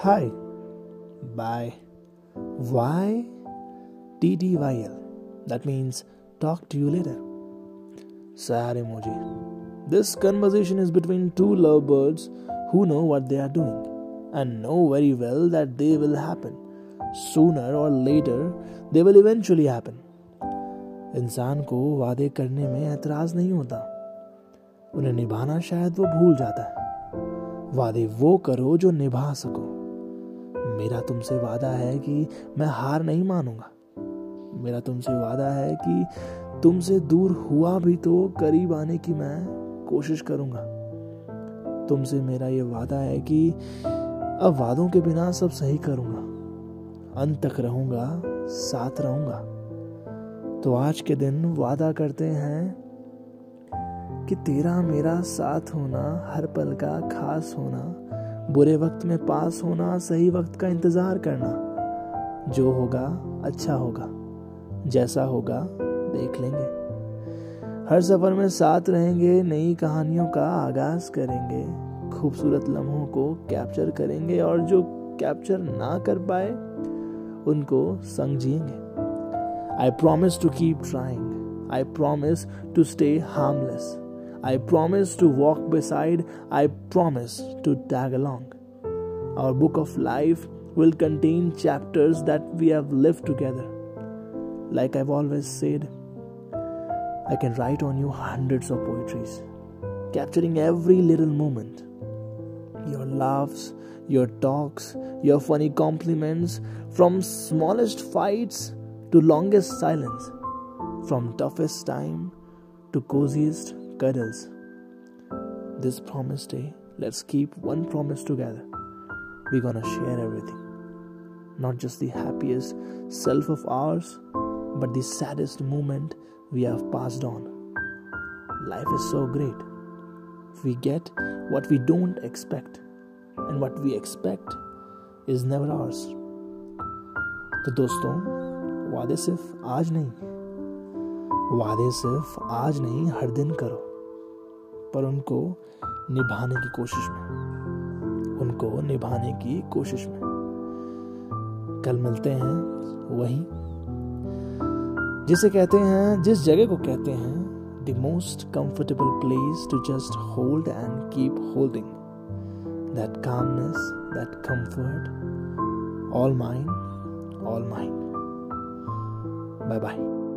Hi. Bye. Why? TTYL. That means talk to you later. Sad emoji. This conversation is between two lovebirds who know what they are doing and know very well that they will happen. Sooner or later, they will eventually happen. इंसान को वादे करने में ऐतराज नहीं होता उन्हें निभाना शायद वो भूल जाता है वादे वो करो जो निभा सको मेरा तुमसे वादा है कि मैं हार नहीं मानूँगा। मेरा तुमसे वादा है कि तुमसे दूर हुआ भी तो करीब आने की मैं कोशिश करूँगा। तुमसे मेरा ये वादा है कि अब वादों के बिना सब सही करूँगा। अंत तक रहूँगा, साथ रहूँगा। तो आज के दिन वादा करते हैं कि तेरा मेरा साथ होना, हर पल का खास होना बुरे वक्त में पास होना, सही वक्त का इंतज़ार करना। जो होगा अच्छा होगा। जैसा होगा, देख लेंगे। हर सफ़र में साथ रहेंगे, नई कहानियों का आगाज़ करेंगे। खूबसूरत लम्हों को कैप्चर करेंगे और जो कैप्चर ना कर पाए, उनको संग जिएँगे I promise to keep trying I promise to stay harmless I promise to walk beside, I promise to tag along. Our book of life will contain chapters that we have lived together. Like I've always said, I can write on you hundreds of poetries, capturing every little moment. Your laughs, your talks, your funny compliments, from smallest fights to longest silence, from toughest time to coziest cuddles. This promise day, let's keep one promise together. We're gonna share everything. Not just the happiest self of ours, but the saddest moment we have passed on. Life is so great. We get what we don't expect, and what we expect is never ours. तो दोस्तों वादे सिर्फ आज नहीं वादे सिर्फ आज नहीं हर दिन करो पर उनको निभाने की कोशिश में, उनको निभाने की कोशिश में। कल मिलते हैं वहीं। जिसे कहते हैं, जिस जगह को कहते हैं the most comfortable place to just hold and keep holding that calmness that comfort all mind all mind bye bye